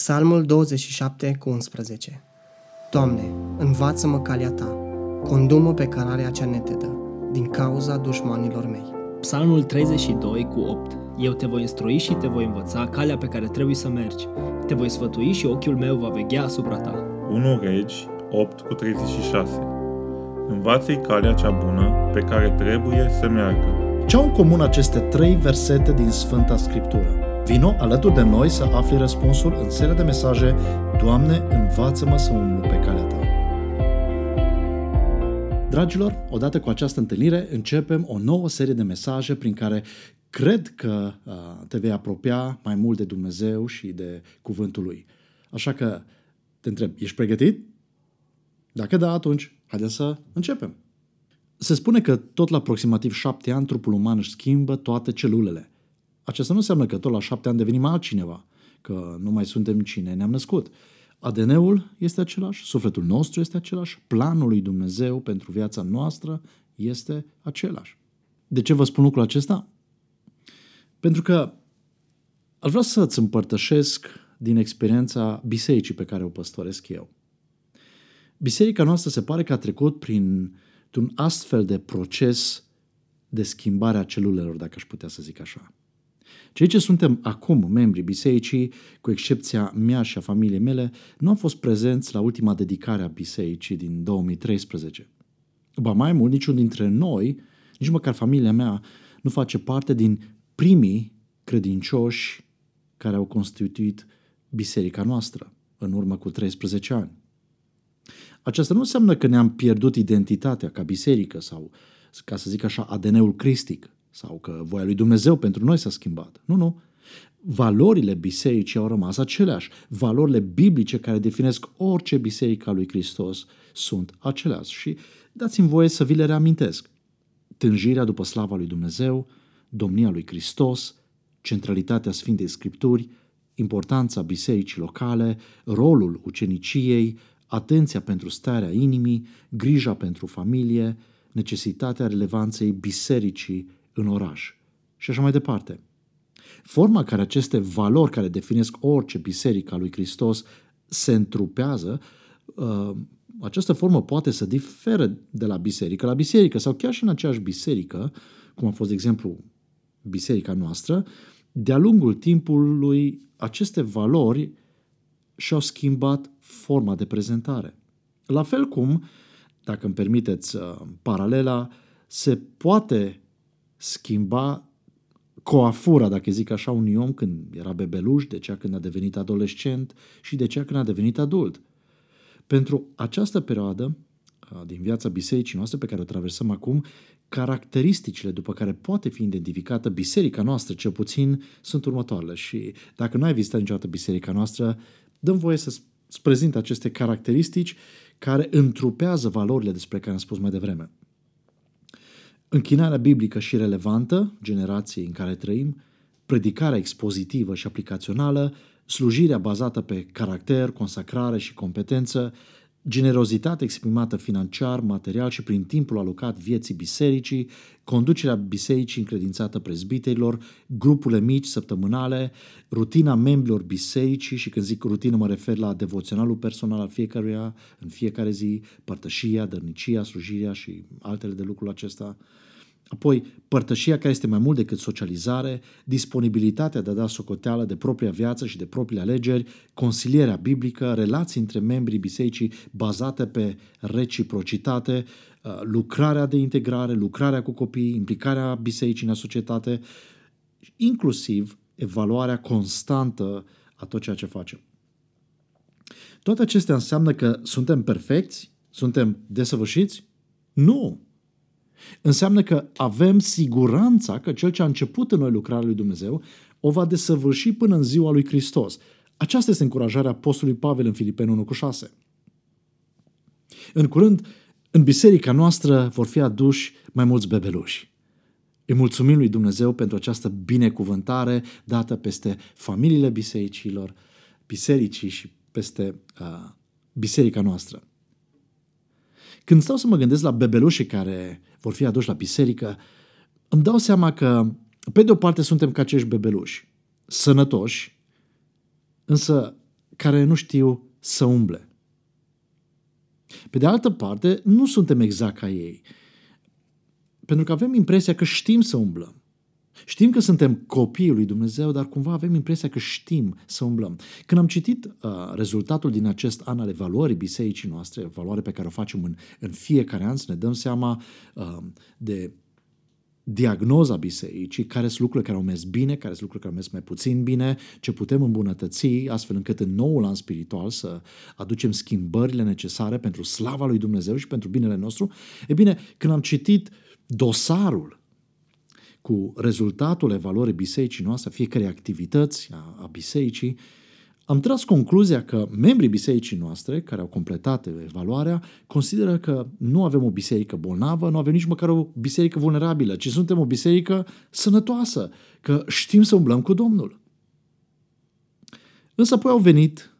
Psalmul 27 cu 11 Doamne, învață-mă calea Ta, condumă pe cărarea cea netedă, din cauza dușmanilor mei. Psalmul 32 cu 8 Eu te voi instrui și te voi învăța calea pe care trebuie să mergi. Te voi sfătui și ochiul meu va veghea asupra ta. 1 Regi 8 cu 36 Învață-i calea cea bună pe care trebuie să meargă. Ce au în comun aceste trei versete din Sfânta Scriptură? Vino alături de noi să afli răspunsul în seria de mesaje Doamne, învață-mă să umblu pe calea Ta. Dragilor, odată cu această întâlnire începem o nouă serie de mesaje prin care cred că uh, te vei apropia mai mult de Dumnezeu și de cuvântul Lui. Așa că te întreb, ești pregătit? Dacă da, atunci haideți să începem. Se spune că tot la aproximativ șapte ani trupul uman își schimbă toate celulele. Aceasta nu înseamnă că tot la șapte ani devenim altcineva, că nu mai suntem cine ne-am născut. ADN-ul este același, sufletul nostru este același, planul lui Dumnezeu pentru viața noastră este același. De ce vă spun lucrul acesta? Pentru că aș vrea să-ți împărtășesc din experiența bisericii pe care o păstoresc eu. Biserica noastră se pare că a trecut prin un astfel de proces de schimbare a celulelor, dacă aș putea să zic așa. Cei ce suntem acum membrii bisericii, cu excepția mea și a familiei mele, nu am fost prezenți la ultima dedicare a bisericii din 2013. Ba mai mult, niciun dintre noi, nici măcar familia mea, nu face parte din primii credincioși care au constituit biserica noastră în urmă cu 13 ani. Aceasta nu înseamnă că ne-am pierdut identitatea ca biserică sau, ca să zic așa, ADN-ul cristic sau că voia lui Dumnezeu pentru noi s-a schimbat. Nu, nu. Valorile bisericii au rămas aceleași. Valorile biblice care definesc orice biserică a lui Hristos sunt aceleași. Și dați-mi voie să vi le reamintesc. Tânjirea după slava lui Dumnezeu, domnia lui Hristos, centralitatea Sfintei Scripturi, importanța bisericii locale, rolul uceniciei, atenția pentru starea inimii, grija pentru familie, necesitatea relevanței bisericii în oraș și așa mai departe. Forma care aceste valori care definesc orice biserică a lui Hristos se întrupează, uh, această formă poate să diferă de la biserică la biserică sau chiar și în aceeași biserică, cum a fost, de exemplu, biserica noastră, de-a lungul timpului aceste valori și-au schimbat forma de prezentare. La fel cum, dacă îmi permiteți uh, paralela, se poate schimba coafura, dacă zic așa, unui om când era bebeluș, de cea când a devenit adolescent și de cea când a devenit adult. Pentru această perioadă din viața bisericii noastre pe care o traversăm acum, caracteristicile după care poate fi identificată biserica noastră, cel puțin, sunt următoarele. Și dacă nu ai vizitat niciodată biserica noastră, dăm voie să-ți prezint aceste caracteristici care întrupează valorile despre care am spus mai devreme. Închinarea biblică și relevantă, generației în care trăim, predicarea expozitivă și aplicațională, slujirea bazată pe caracter, consacrare și competență, generozitate exprimată financiar, material și prin timpul alocat vieții bisericii, conducerea bisericii încredințată prezbiterilor, grupurile mici, săptămânale, rutina membrilor bisericii și când zic rutină mă refer la devoționalul personal al fiecăruia în fiecare zi, părtășia, dărnicia, slujirea și altele de lucrul acesta, Apoi, părtășia care este mai mult decât socializare, disponibilitatea de a da socoteală de propria viață și de propriile alegeri, consilierea biblică, relații între membrii bisericii bazate pe reciprocitate, uh, lucrarea de integrare, lucrarea cu copii, implicarea bisericii în societate, inclusiv evaluarea constantă a tot ceea ce facem. Toate acestea înseamnă că suntem perfecți? Suntem desăvârșiți? Nu! Înseamnă că avem siguranța că cel ce a început în noi lucrarea lui Dumnezeu o va desăvârși până în ziua lui Hristos. Aceasta este încurajarea Apostolului Pavel în Filipeni 1 cu 6. În curând, în biserica noastră vor fi aduși mai mulți bebeluși. Îi mulțumim lui Dumnezeu pentru această binecuvântare dată peste familiile bisericilor, bisericii și peste uh, biserica noastră. Când stau să mă gândesc la bebelușii care vor fi aduși la biserică, îmi dau seama că, pe de o parte, suntem ca acești bebeluși, sănătoși, însă care nu știu să umble. Pe de altă parte, nu suntem exact ca ei. Pentru că avem impresia că știm să umblăm. Știm că suntem copiii lui Dumnezeu, dar cumva avem impresia că știm să umblăm. Când am citit uh, rezultatul din acest an al evaluării bisericii noastre, evaluare pe care o facem în, în fiecare an, să ne dăm seama uh, de diagnoza bisericii, care sunt lucrurile care au mers bine, care sunt lucrurile care au mers mai puțin bine, ce putem îmbunătăți, astfel încât în noul an spiritual să aducem schimbările necesare pentru slava lui Dumnezeu și pentru binele nostru. E bine, când am citit dosarul cu rezultatul evaluării bisericii noastre, fiecare activități a, a bisericii, am tras concluzia că membrii bisericii noastre, care au completat evaluarea, consideră că nu avem o biserică bolnavă, nu avem nici măcar o biserică vulnerabilă, ci suntem o biserică sănătoasă, că știm să umblăm cu Domnul. Însă apoi au venit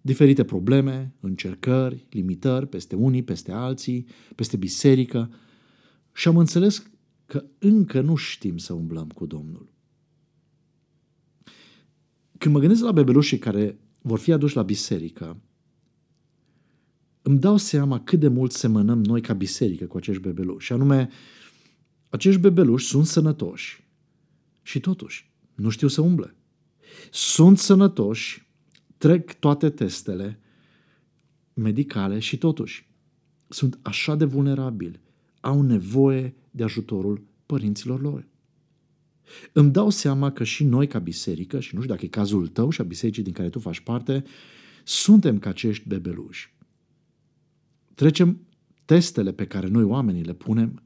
diferite probleme, încercări, limitări peste unii, peste alții, peste biserică și am înțeles că încă nu știm să umblăm cu Domnul. Când mă gândesc la bebelușii care vor fi aduși la biserică, îmi dau seama cât de mult semănăm noi ca biserică cu acești bebeluși. Și anume, acești bebeluși sunt sănătoși și totuși nu știu să umble. Sunt sănătoși, trec toate testele medicale și totuși sunt așa de vulnerabili, au nevoie de ajutorul părinților lor. Îmi dau seama că și noi ca biserică, și nu știu dacă e cazul tău și a bisericii din care tu faci parte, suntem ca acești bebeluși. Trecem testele pe care noi oamenii le punem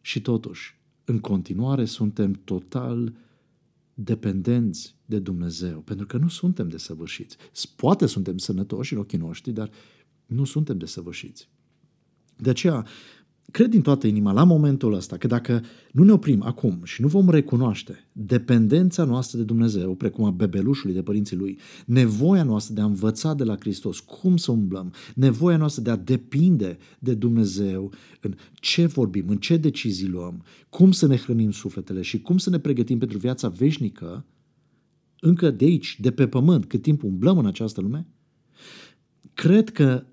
și totuși, în continuare suntem total dependenți de Dumnezeu, pentru că nu suntem desăvârșiți. Poate suntem sănătoși în ochii noștri, dar nu suntem desăvârșiți. De aceea, cred din toată inima la momentul ăsta că dacă nu ne oprim acum și nu vom recunoaște dependența noastră de Dumnezeu, precum a bebelușului de părinții lui, nevoia noastră de a învăța de la Hristos cum să umblăm, nevoia noastră de a depinde de Dumnezeu în ce vorbim, în ce decizii luăm, cum să ne hrănim sufletele și cum să ne pregătim pentru viața veșnică, încă de aici, de pe pământ, cât timp umblăm în această lume, cred că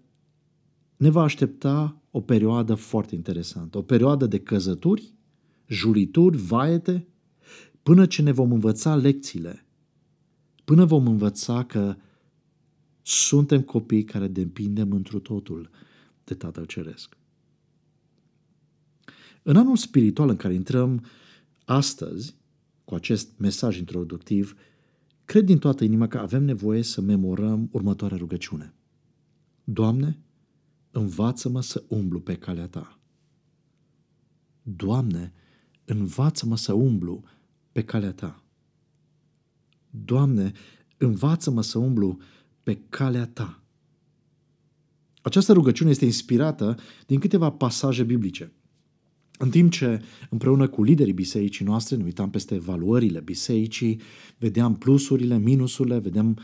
ne va aștepta o perioadă foarte interesantă, o perioadă de căzături, julituri, vaete, până ce ne vom învăța lecțiile, până vom învăța că suntem copii care depindem întru totul de Tatăl Ceresc. În anul spiritual în care intrăm astăzi, cu acest mesaj introductiv, cred din toată inima că avem nevoie să memorăm următoarea rugăciune. Doamne, învață-mă să umblu pe calea ta. Doamne, învață-mă să umblu pe calea ta. Doamne, învață-mă să umblu pe calea ta. Această rugăciune este inspirată din câteva pasaje biblice. În timp ce împreună cu liderii bisericii noastre ne uitam peste evaluările bisericii, vedeam plusurile, minusurile, vedeam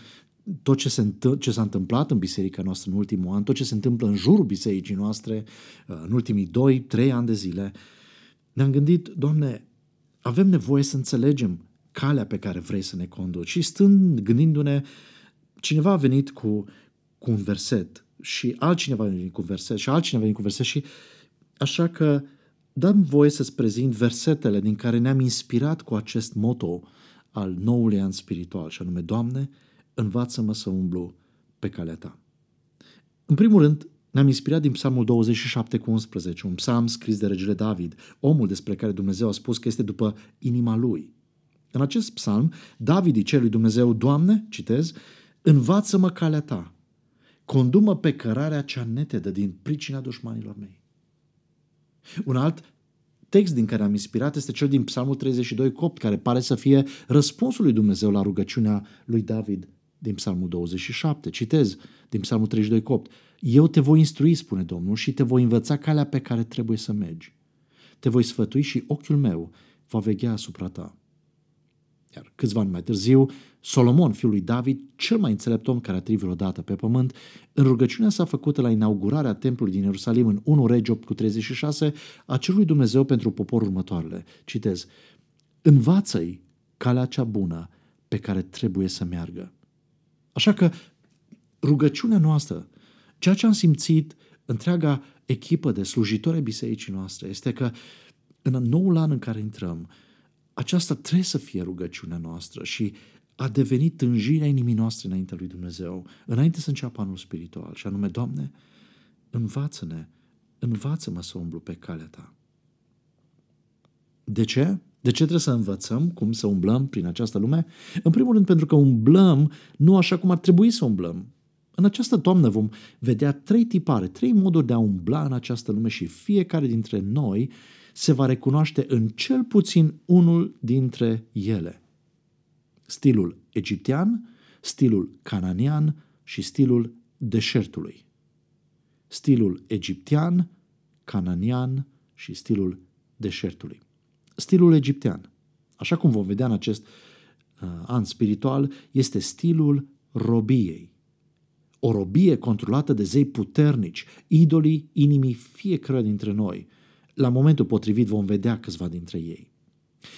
tot ce, se întâ- ce s-a întâmplat în biserica noastră în ultimul an, tot ce se întâmplă în jurul bisericii noastre uh, în ultimii 2-3 ani de zile, ne-am gândit, Doamne, avem nevoie să înțelegem calea pe care vrei să ne conduci. Și stând gândindu-ne, cineva a venit cu, cu un verset și altcineva a venit cu un verset și altcineva a venit cu un verset și așa că dăm voie să-ți prezint versetele din care ne-am inspirat cu acest moto al noului an spiritual, și anume, Doamne, învață-mă să umblu pe calea ta. În primul rând, ne-am inspirat din Psalmul 27 cu 11, un psalm scris de regele David, omul despre care Dumnezeu a spus că este după inima lui. În acest psalm, David îi lui Dumnezeu, Doamne, citez, învață-mă calea ta, condumă pe cărarea cea netedă din pricina dușmanilor mei. Un alt text din care am inspirat este cel din Psalmul 32 copt, care pare să fie răspunsul lui Dumnezeu la rugăciunea lui David din Psalmul 27. Citez din Psalmul 32 copt. Eu te voi instrui, spune Domnul, și te voi învăța calea pe care trebuie să mergi. Te voi sfătui și ochiul meu va veghea asupra ta. Iar câțiva ani mai târziu, Solomon, fiul lui David, cel mai înțelept om care a trăit vreodată pe pământ, în rugăciunea sa făcută la inaugurarea templului din Ierusalim în 1 Regi 8 cu 36, a cerut Dumnezeu pentru poporul următoarele. Citez, Învață-i calea cea bună pe care trebuie să meargă. Așa că rugăciunea noastră, ceea ce am simțit întreaga echipă de slujitori ai bisericii noastre, este că în noul an în care intrăm, aceasta trebuie să fie rugăciunea noastră și a devenit tânjirea inimii noastre înaintea lui Dumnezeu, înainte să înceapă anul spiritual, și anume, Doamne, învață-ne, învață-mă să umblu pe calea Ta. De ce? De ce trebuie să învățăm cum să umblăm prin această lume? În primul rând pentru că umblăm nu așa cum ar trebui să umblăm. În această toamnă vom vedea trei tipare, trei moduri de a umbla în această lume și fiecare dintre noi se va recunoaște în cel puțin unul dintre ele. Stilul egiptean, stilul cananian și stilul deșertului. Stilul egiptean, cananian și stilul deșertului. Stilul egiptean, așa cum vom vedea în acest uh, an spiritual, este stilul robiei. O robie controlată de zei puternici, idolii inimii fiecare dintre noi. La momentul potrivit vom vedea câțiva dintre ei.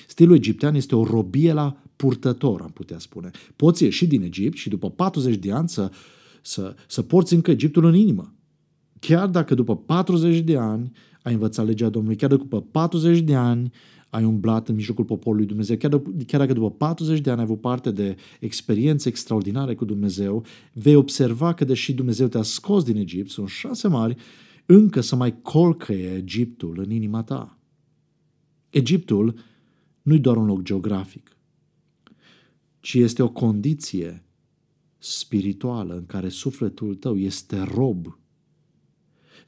Stilul egiptean este o robie la purtător, am putea spune. Poți ieși din Egipt și după 40 de ani să, să, să porți încă Egiptul în inimă. Chiar dacă după 40 de ani ai învățat legea Domnului, chiar dacă după 40 de ani ai umblat în mijlocul poporului Dumnezeu, chiar, după, chiar dacă după 40 de ani ai avut parte de experiențe extraordinare cu Dumnezeu, vei observa că deși Dumnezeu te-a scos din Egipt, sunt șase mari, încă să mai colcăie Egiptul în inima ta. Egiptul nu-i doar un loc geografic, ci este o condiție spirituală în care sufletul tău este rob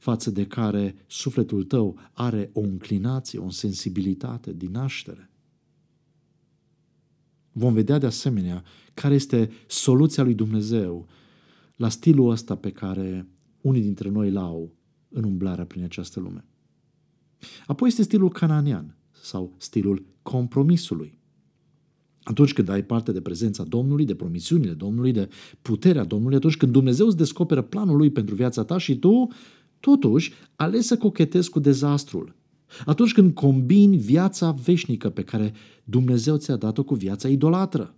față de care sufletul tău are o înclinație, o sensibilitate din naștere. Vom vedea de asemenea care este soluția lui Dumnezeu la stilul ăsta pe care unii dintre noi l-au în umblarea prin această lume. Apoi este stilul cananian sau stilul compromisului. Atunci când ai parte de prezența Domnului, de promisiunile Domnului, de puterea Domnului, atunci când Dumnezeu îți descoperă planul Lui pentru viața ta și tu Totuși, ales să cochetezi cu dezastrul. Atunci când combini viața veșnică pe care Dumnezeu ți-a dat-o cu viața idolatră.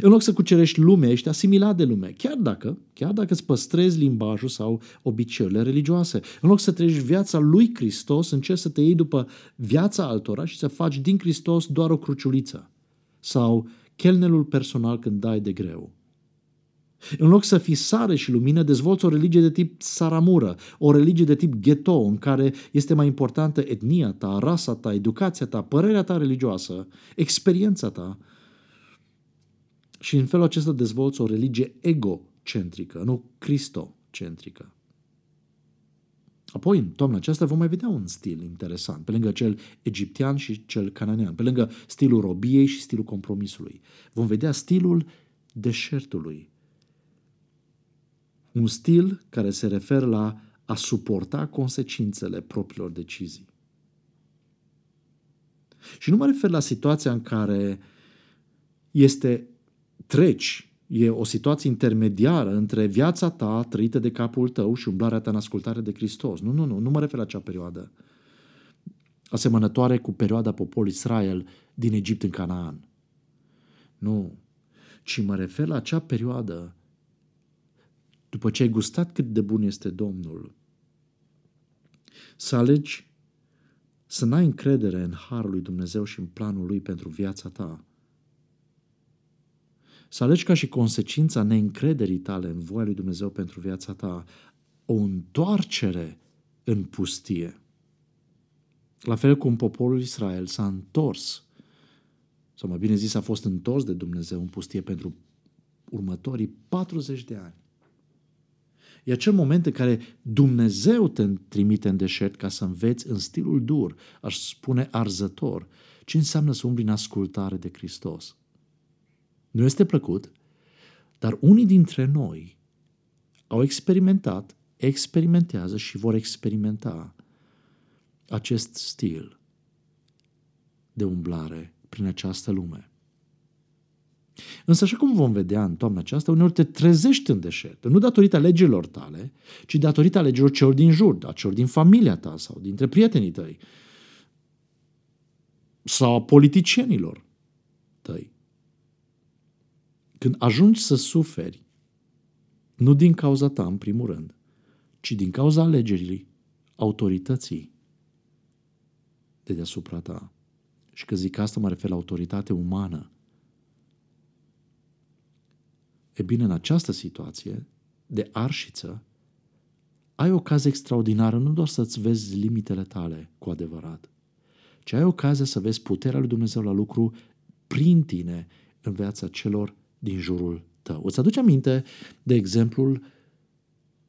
În loc să cucerești lumea, ești asimilat de lume, chiar dacă, chiar dacă îți păstrezi limbajul sau obiceiurile religioase. În loc să treci viața lui Hristos, încerci să te iei după viața altora și să faci din Hristos doar o cruciuliță. Sau chelnelul personal când dai de greu. În loc să fii sare și lumină, dezvolți o religie de tip saramură, o religie de tip ghetto, în care este mai importantă etnia ta, rasa ta, educația ta, părerea ta religioasă, experiența ta. Și în felul acesta dezvolți o religie egocentrică, nu cristocentrică. Apoi, în toamna aceasta, vom mai vedea un stil interesant, pe lângă cel egiptean și cel cananean, pe lângă stilul robiei și stilul compromisului. Vom vedea stilul deșertului, un stil care se referă la a suporta consecințele propriilor decizii. Și nu mă refer la situația în care este treci, e o situație intermediară între viața ta trăită de capul tău și umblarea ta în ascultare de Hristos. Nu, nu, nu, nu mă refer la acea perioadă asemănătoare cu perioada poporului Israel din Egipt în Canaan. Nu, ci mă refer la acea perioadă după ce ai gustat cât de bun este Domnul, să alegi să n-ai încredere în Harul lui Dumnezeu și în planul lui pentru viața ta. Să alegi ca și consecința neîncrederii tale în voia lui Dumnezeu pentru viața ta o întoarcere în pustie. La fel cum poporul Israel s-a întors, sau mai bine zis, a fost întors de Dumnezeu în pustie pentru următorii 40 de ani. E acel moment în care Dumnezeu te trimite în deșert ca să înveți în stilul dur, aș spune arzător, ce înseamnă să umbli în ascultare de Hristos. Nu este plăcut, dar unii dintre noi au experimentat, experimentează și vor experimenta acest stil de umblare prin această lume. Însă, așa cum vom vedea în toamna aceasta, uneori te trezești în deșert, nu datorită legilor tale, ci datorită legilor celor din jur, a celor din familia ta sau dintre prietenii tăi sau a politicienilor tăi. Când ajungi să suferi Nu din cauza ta, în primul rând, ci din cauza alegerii autorității de deasupra ta. Și că zic asta mă refer la autoritate umană. E bine, în această situație de arșiță, ai ocazia extraordinară nu doar să-ți vezi limitele tale cu adevărat, ci ai ocazia să vezi puterea lui Dumnezeu la lucru prin tine în viața celor din jurul tău. Îți aduce aminte de exemplul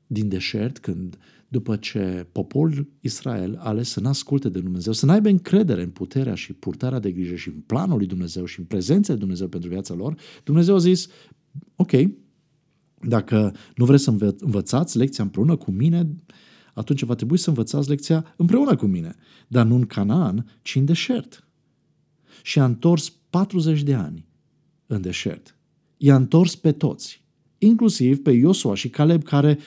din deșert când după ce poporul Israel a ales să nu asculte de Dumnezeu, să n-aibă încredere în puterea și purtarea de grijă și în planul lui Dumnezeu și în prezența lui Dumnezeu pentru viața lor, Dumnezeu a zis, ok, dacă nu vreți să învă- învățați lecția împreună cu mine, atunci va trebui să învățați lecția împreună cu mine, dar nu în Canaan, ci în deșert. Și a întors 40 de ani în deșert. I-a întors pe toți, inclusiv pe Iosua și Caleb, care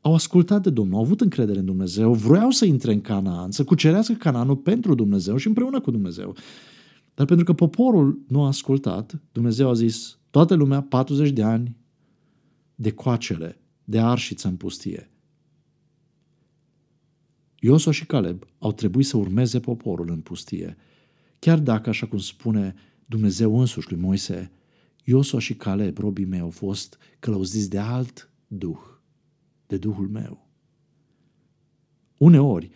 au ascultat de Domnul, au avut încredere în Dumnezeu, vreau să intre în Canaan, să cucerească Canaanul pentru Dumnezeu și împreună cu Dumnezeu. Dar pentru că poporul nu a ascultat, Dumnezeu a zis, toată lumea 40 de ani de coacere, de arșiță în pustie. Iosua și Caleb au trebuit să urmeze poporul în pustie, chiar dacă, așa cum spune Dumnezeu însuși lui Moise, Iosua și Caleb, robii mei, au fost călăuziți de alt duh, de Duhul meu. Uneori,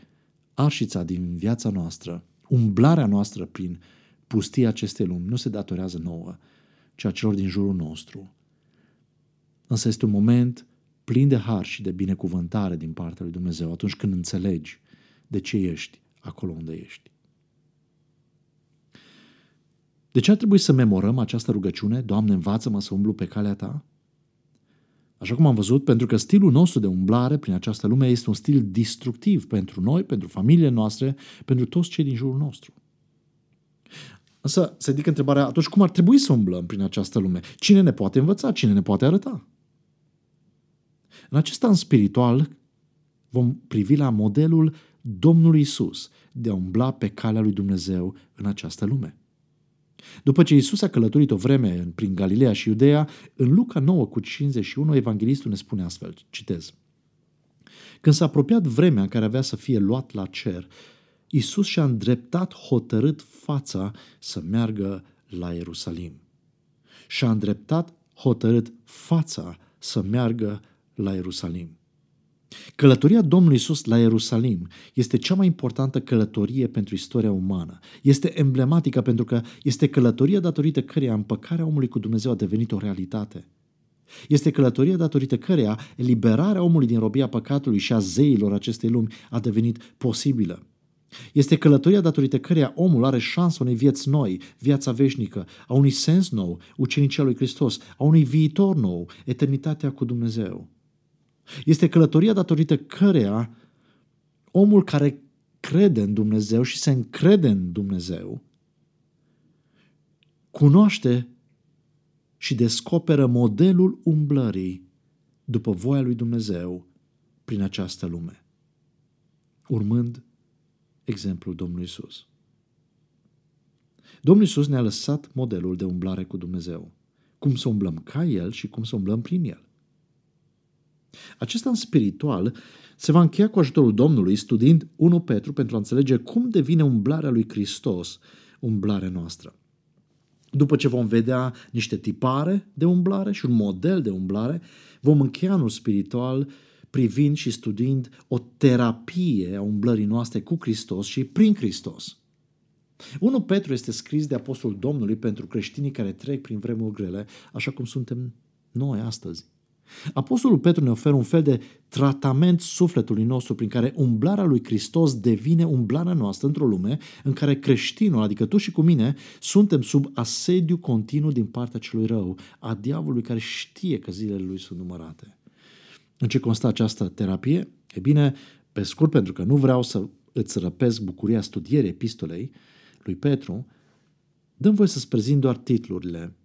arșița din viața noastră, umblarea noastră prin pustia acestei lumi, nu se datorează nouă, ci a celor din jurul nostru. Însă este un moment plin de har și de binecuvântare din partea lui Dumnezeu atunci când înțelegi de ce ești acolo unde ești. De ce ar trebui să memorăm această rugăciune? Doamne, învață-mă să umblu pe calea Ta? Așa cum am văzut, pentru că stilul nostru de umblare prin această lume este un stil destructiv pentru noi, pentru familiile noastre, pentru toți cei din jurul nostru. Însă se ridică întrebarea, atunci cum ar trebui să umblăm prin această lume? Cine ne poate învăța? Cine ne poate arăta? În acest an spiritual vom privi la modelul Domnului Isus de a umbla pe calea lui Dumnezeu în această lume. După ce Isus a călătorit o vreme prin Galileea și Iudeea, în Luca 9 cu 51, evanghelistul ne spune astfel, citez. Când s-a apropiat vremea în care avea să fie luat la cer, Isus și-a îndreptat hotărât fața să meargă la Ierusalim. Și-a îndreptat hotărât fața să meargă la Ierusalim. Călătoria Domnului Isus la Ierusalim este cea mai importantă călătorie pentru istoria umană. Este emblematică pentru că este călătoria datorită căreia împăcarea omului cu Dumnezeu a devenit o realitate. Este călătoria datorită căreia eliberarea omului din robia păcatului și a zeilor acestei lumi a devenit posibilă. Este călătoria datorită căreia omul are șansa unei vieți noi, viața veșnică, a unui sens nou, ucenicia lui Hristos, a unui viitor nou, eternitatea cu Dumnezeu. Este călătoria datorită căreia omul care crede în Dumnezeu și se încrede în Dumnezeu cunoaște și descoperă modelul umblării după voia lui Dumnezeu prin această lume, urmând exemplul Domnului Isus. Domnul Isus ne-a lăsat modelul de umblare cu Dumnezeu, cum să umblăm ca El și cum să umblăm prin El. Acest an spiritual se va încheia cu ajutorul Domnului studiind 1 Petru pentru a înțelege cum devine umblarea lui Hristos umblarea noastră. După ce vom vedea niște tipare de umblare și un model de umblare, vom încheia anul spiritual privind și studiind o terapie a umblării noastre cu Hristos și prin Hristos. 1 Petru este scris de Apostol Domnului pentru creștinii care trec prin vremuri grele, așa cum suntem noi astăzi. Apostolul Petru ne oferă un fel de tratament sufletului nostru prin care umblarea lui Hristos devine umblarea noastră într-o lume în care creștinul, adică tu și cu mine, suntem sub asediu continuu din partea celui rău, a diavolului care știe că zilele lui sunt numărate. În ce constă această terapie? E bine, pe scurt, pentru că nu vreau să îți răpesc bucuria studierii epistolei lui Petru, dăm voi să-ți prezint doar titlurile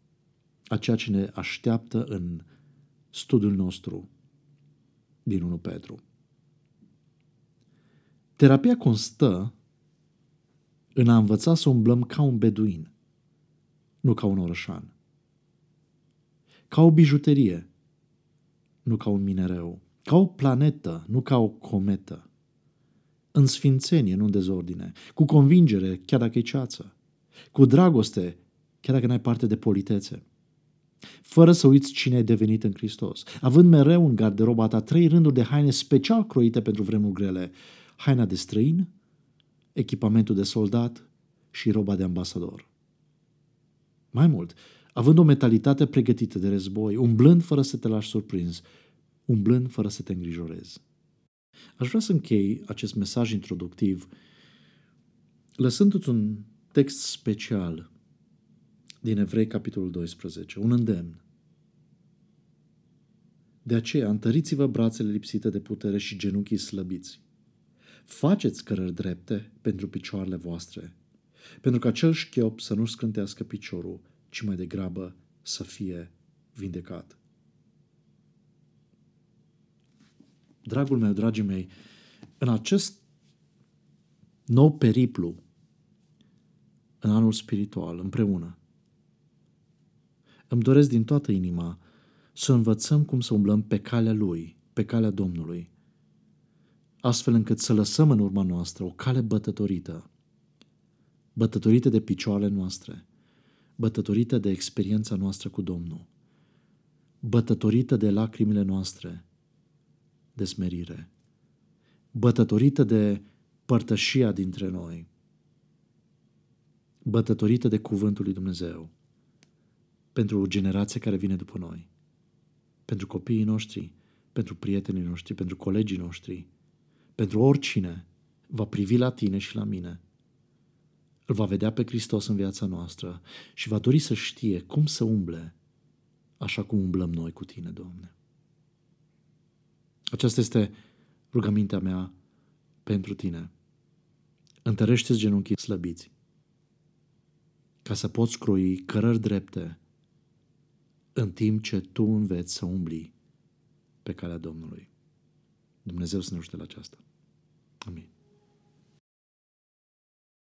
a ceea ce ne așteaptă în studiul nostru din 1 Petru. Terapia constă în a învăța să umblăm ca un beduin, nu ca un orășan. Ca o bijuterie, nu ca un minereu, ca o planetă, nu ca o cometă, în sfințenie, nu în dezordine, cu convingere, chiar dacă e ceață, cu dragoste, chiar dacă n-ai parte de politețe, fără să uiți cine ai devenit în Hristos, având mereu în garderoba ta trei rânduri de haine special croite pentru vremuri grele, haina de străin, echipamentul de soldat și roba de ambasador. Mai mult, având o mentalitate pregătită de război, umblând fără să te lași surprins, umblând fără să te îngrijorezi. Aș vrea să închei acest mesaj introductiv lăsându-ți un text special din Evrei, capitolul 12, un îndemn. De aceea, întăriți-vă brațele lipsite de putere și genunchii slăbiți. Faceți cărări drepte pentru picioarele voastre, pentru că acel șchiop să nu scântească piciorul, ci mai degrabă să fie vindecat. Dragul meu, dragii mei, în acest nou periplu, în anul spiritual, împreună, îmi doresc din toată inima să învățăm cum să umblăm pe calea Lui, pe calea Domnului, astfel încât să lăsăm în urma noastră o cale bătătorită, bătătorită de picioarele noastre, bătătorită de experiența noastră cu Domnul, bătătorită de lacrimile noastre, de smerire, bătătorită de părtășia dintre noi, bătătorită de cuvântul lui Dumnezeu, pentru o generație care vine după noi, pentru copiii noștri, pentru prietenii noștri, pentru colegii noștri, pentru oricine va privi la tine și la mine, îl va vedea pe Hristos în viața noastră și va dori să știe cum să umble așa cum umblăm noi cu tine, Doamne. Aceasta este rugămintea mea pentru tine. Întărește-ți genunchii slăbiți ca să poți croi cărări drepte în timp ce tu înveți să umbli pe calea Domnului. Dumnezeu să ne ajute la aceasta. Amin.